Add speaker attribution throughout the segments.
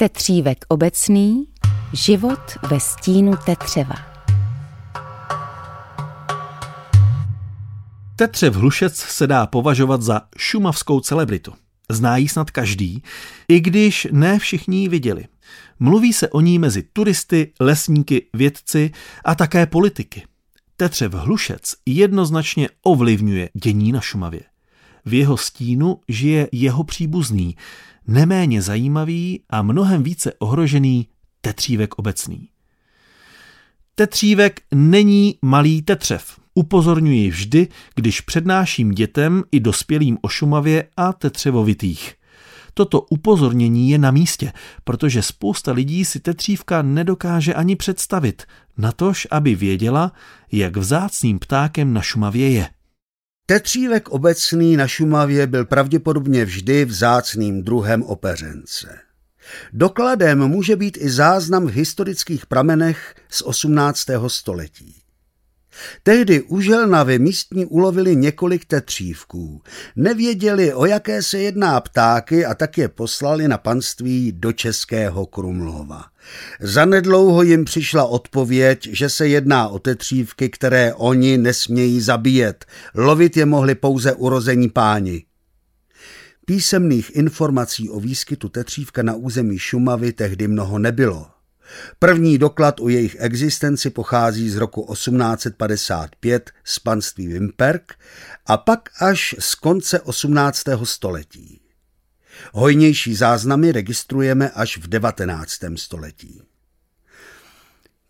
Speaker 1: Tetřívek obecný, život ve stínu tetřeva.
Speaker 2: Tetřev Hlušec se dá považovat za šumavskou celebritu. Zná ji snad každý, i když ne všichni ji viděli. Mluví se o ní mezi turisty, lesníky, vědci a také politiky. Tetřev Hlušec jednoznačně ovlivňuje dění na Šumavě. V jeho stínu žije jeho příbuzný, neméně zajímavý a mnohem více ohrožený tetřívek obecný. Tetřívek není malý tetřev. Upozorňuji vždy, když přednáším dětem i dospělým o Šumavě a tetřevovitých. Toto upozornění je na místě, protože spousta lidí si tetřívka nedokáže ani představit, natož aby věděla, jak vzácným ptákem na Šumavě je.
Speaker 3: Tetřívek obecný na Šumavě byl pravděpodobně vždy vzácným druhem opeřence. Dokladem může být i záznam v historických pramenech z 18. století. Tehdy u Želnavy místní ulovili několik tetřívků. Nevěděli, o jaké se jedná ptáky a tak je poslali na panství do Českého Krumlova. Zanedlouho jim přišla odpověď, že se jedná o tetřívky, které oni nesmějí zabíjet. Lovit je mohli pouze urození páni. Písemných informací o výskytu tetřívka na území Šumavy tehdy mnoho nebylo. První doklad o jejich existenci pochází z roku 1855 z panství Wimperk a pak až z konce 18. století. Hojnější záznamy registrujeme až v 19. století.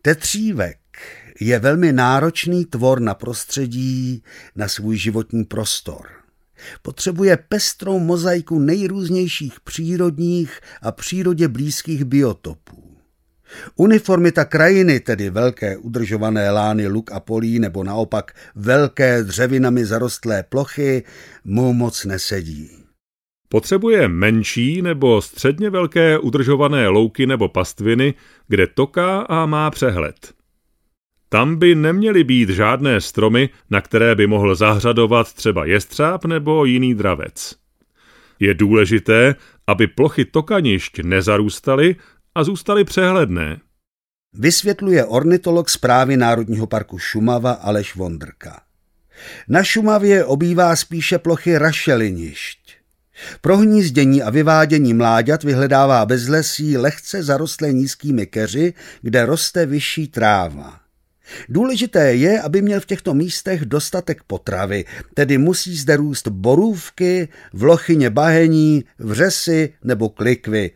Speaker 3: Tetřívek je velmi náročný tvor na prostředí, na svůj životní prostor. Potřebuje pestrou mozaiku nejrůznějších přírodních a přírodě blízkých biotopů. Uniformita krajiny, tedy velké udržované lány luk a polí nebo naopak velké dřevinami zarostlé plochy, mu moc nesedí.
Speaker 4: Potřebuje menší nebo středně velké udržované louky nebo pastviny, kde toká a má přehled. Tam by neměly být žádné stromy, na které by mohl zahřadovat třeba jestřáb nebo jiný dravec. Je důležité, aby plochy tokanišť nezarůstaly a zůstaly přehledné.
Speaker 3: Vysvětluje ornitolog zprávy Národního parku Šumava Aleš Vondrka. Na Šumavě obývá spíše plochy rašelinišť. Pro hnízdění a vyvádění mláďat vyhledává bezlesí lehce zarostlé nízkými keři, kde roste vyšší tráva. Důležité je, aby měl v těchto místech dostatek potravy, tedy musí zde růst borůvky, vlochyně bahení, vřesy nebo klikvy.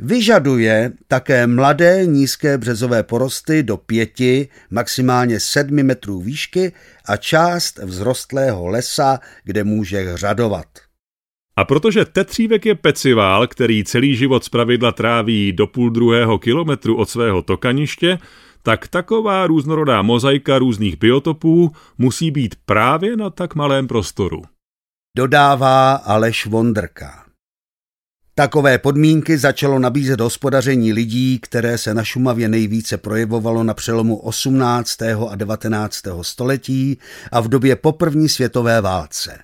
Speaker 3: Vyžaduje také mladé nízké březové porosty do pěti, maximálně sedmi metrů výšky a část vzrostlého lesa, kde může hřadovat.
Speaker 4: A protože tetřívek je pecivál, který celý život zpravidla tráví do půl druhého kilometru od svého tokaniště, tak taková různorodá mozaika různých biotopů musí být právě na tak malém prostoru.
Speaker 3: Dodává Aleš Vondrka. Takové podmínky začalo nabízet hospodaření lidí, které se na Šumavě nejvíce projevovalo na přelomu 18. a 19. století a v době po první světové válce.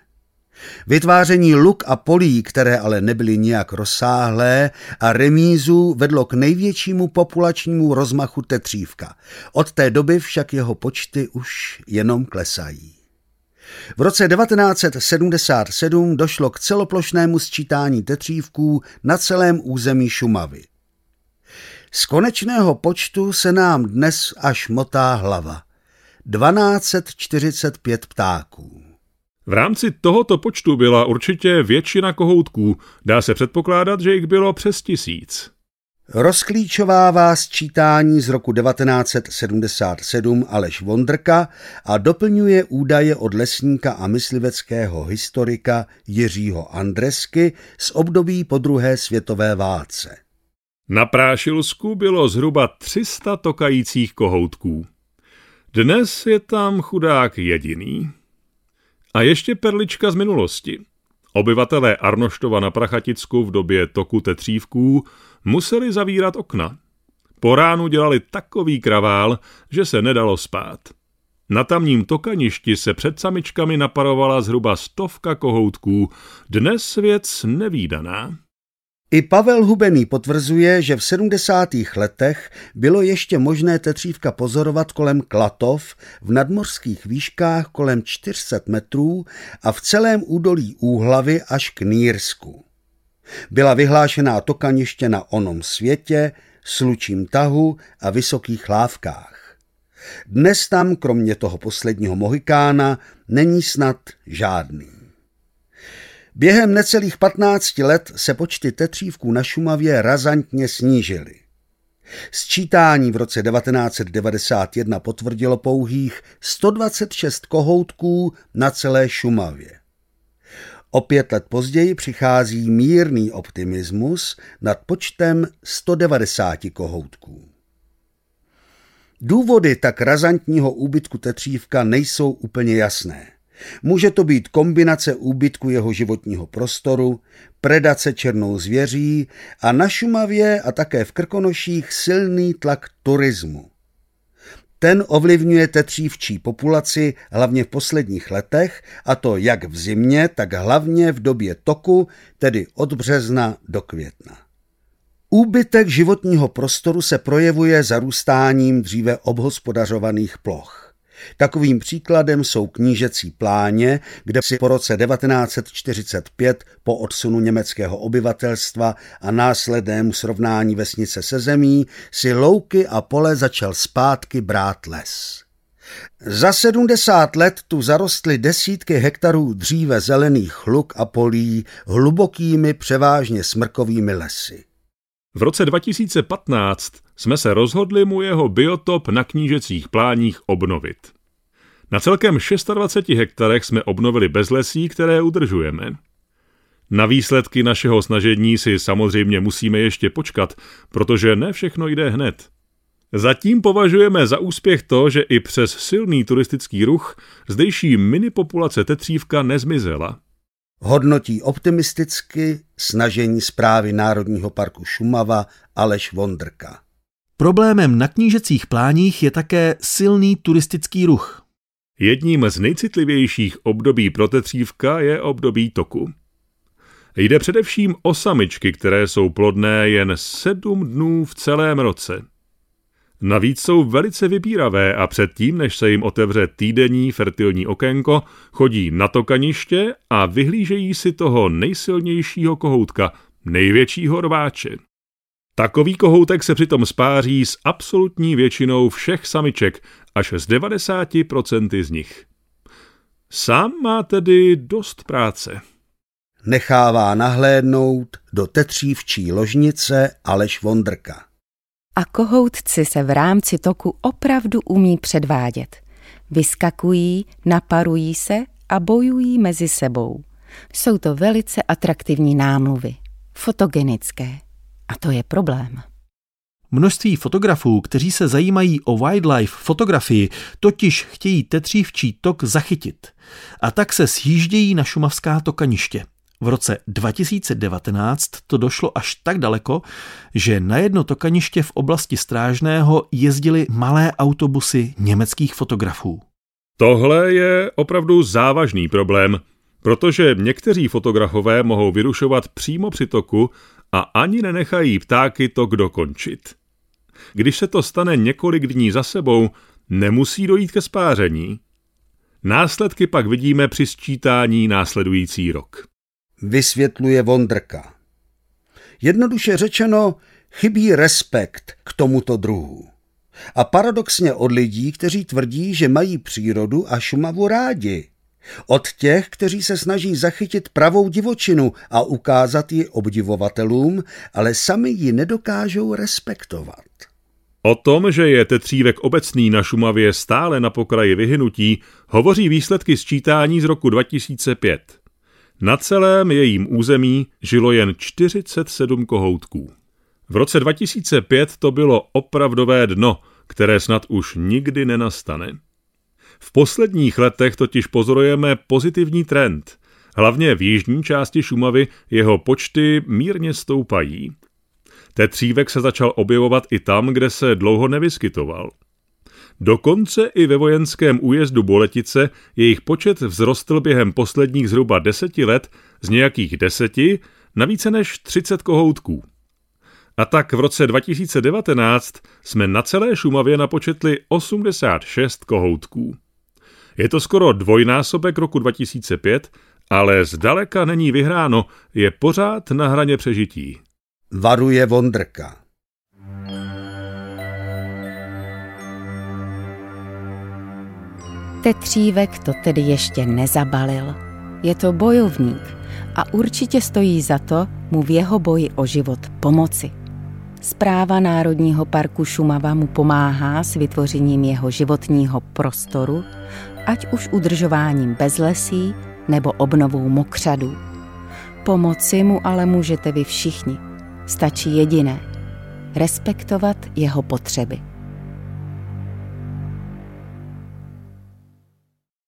Speaker 3: Vytváření luk a polí, které ale nebyly nijak rozsáhlé, a remízu vedlo k největšímu populačnímu rozmachu tetřívka. Od té doby však jeho počty už jenom klesají. V roce 1977 došlo k celoplošnému sčítání tetřívků na celém území Šumavy. Z konečného počtu se nám dnes až motá hlava. 1245 ptáků.
Speaker 4: V rámci tohoto počtu byla určitě většina kohoutků, dá se předpokládat, že jich bylo přes tisíc.
Speaker 3: Rozklíčovává sčítání z roku 1977 Aleš Vondrka a doplňuje údaje od lesníka a mysliveckého historika Jiřího Andresky z období po druhé světové válce.
Speaker 4: Na Prášilsku bylo zhruba 300 tokajících kohoutků. Dnes je tam chudák jediný. A ještě perlička z minulosti. Obyvatelé Arnoštova na Prachaticku v době toku tetřívků museli zavírat okna. Po ránu dělali takový kravál, že se nedalo spát. Na tamním tokaništi se před samičkami naparovala zhruba stovka kohoutků, dnes věc nevýdaná.
Speaker 3: I Pavel Hubený potvrzuje, že v 70. letech bylo ještě možné tetřívka pozorovat kolem Klatov v nadmořských výškách kolem 400 metrů a v celém údolí Úhlavy až k Nýrsku. Byla vyhlášená tokaniště na onom světě, slučím tahu a vysokých lávkách. Dnes tam, kromě toho posledního Mohikána, není snad žádný. Během necelých 15 let se počty tetřívků na Šumavě razantně snížily. Sčítání v roce 1991 potvrdilo pouhých 126 kohoutků na celé Šumavě. O pět let později přichází mírný optimismus nad počtem 190 kohoutků. Důvody tak razantního úbytku tetřívka nejsou úplně jasné. Může to být kombinace úbytku jeho životního prostoru, predace černou zvěří a na Šumavě a také v Krkonoších silný tlak turismu. Ten ovlivňuje tetřívčí populaci hlavně v posledních letech, a to jak v zimě, tak hlavně v době toku, tedy od března do května. Úbytek životního prostoru se projevuje zarůstáním dříve obhospodařovaných ploch. Takovým příkladem jsou knížecí pláně, kde si po roce 1945 po odsunu německého obyvatelstva a následnému srovnání vesnice se zemí si louky a pole začal zpátky brát les. Za 70 let tu zarostly desítky hektarů dříve zelených luk a polí hlubokými převážně smrkovými lesy.
Speaker 4: V roce 2015 jsme se rozhodli mu jeho biotop na knížecích pláních obnovit. Na celkem 26 hektarech jsme obnovili bezlesí, které udržujeme. Na výsledky našeho snažení si samozřejmě musíme ještě počkat, protože ne všechno jde hned. Zatím považujeme za úspěch to, že i přes silný turistický ruch zdejší minipopulace tetřívka nezmizela.
Speaker 3: Hodnotí optimisticky snažení zprávy Národního parku Šumava Aleš Vondrka.
Speaker 2: Problémem na knížecích pláních je také silný turistický ruch.
Speaker 4: Jedním z nejcitlivějších období pro tetřívka je období toku. Jde především o samičky, které jsou plodné jen sedm dnů v celém roce. Navíc jsou velice vybíravé a předtím, než se jim otevře týdenní fertilní okénko, chodí na to kaniště a vyhlížejí si toho nejsilnějšího kohoutka, největšího rváče. Takový kohoutek se přitom spáří s absolutní většinou všech samiček, až z 90% z nich. Sám má tedy dost práce.
Speaker 3: Nechává nahlédnout do tetřívčí ložnice Aleš Vondrka.
Speaker 1: A kohoutci se v rámci toku opravdu umí předvádět. Vyskakují, naparují se a bojují mezi sebou. Jsou to velice atraktivní námluvy, fotogenické. A to je problém.
Speaker 2: Množství fotografů, kteří se zajímají o wildlife fotografii, totiž chtějí tetřívčí tok zachytit. A tak se sjíždějí na šumavská tokaniště. V roce 2019 to došlo až tak daleko, že na jedno tokaniště v oblasti Strážného jezdili malé autobusy německých fotografů.
Speaker 4: Tohle je opravdu závažný problém, protože někteří fotografové mohou vyrušovat přímo při toku a ani nenechají ptáky tok dokončit. Když se to stane několik dní za sebou, nemusí dojít ke spáření. Následky pak vidíme při sčítání následující rok.
Speaker 3: Vysvětluje Vondrka. Jednoduše řečeno, chybí respekt k tomuto druhu. A paradoxně od lidí, kteří tvrdí, že mají přírodu a Šumavu rádi. Od těch, kteří se snaží zachytit pravou divočinu a ukázat ji obdivovatelům, ale sami ji nedokážou respektovat.
Speaker 4: O tom, že je tetřívek obecný na Šumavě stále na pokraji vyhynutí, hovoří výsledky sčítání z roku 2005. Na celém jejím území žilo jen 47 kohoutků. V roce 2005 to bylo opravdové dno, které snad už nikdy nenastane. V posledních letech totiž pozorujeme pozitivní trend. Hlavně v jižní části Šumavy jeho počty mírně stoupají. Tetřívek se začal objevovat i tam, kde se dlouho nevyskytoval. Dokonce i ve vojenském újezdu Boletice jejich počet vzrostl během posledních zhruba deseti let z nějakých deseti na více než 30 kohoutků. A tak v roce 2019 jsme na celé Šumavě napočetli 86 kohoutků. Je to skoro dvojnásobek roku 2005, ale zdaleka není vyhráno, je pořád na hraně přežití.
Speaker 3: Varuje Vondrka.
Speaker 1: Tetřívek to tedy ještě nezabalil. Je to bojovník a určitě stojí za to mu v jeho boji o život pomoci. Zpráva Národního parku Šumava mu pomáhá s vytvořením jeho životního prostoru, ať už udržováním bezlesí nebo obnovou mokřadů. Pomoci mu ale můžete vy všichni. Stačí jediné – respektovat jeho potřeby.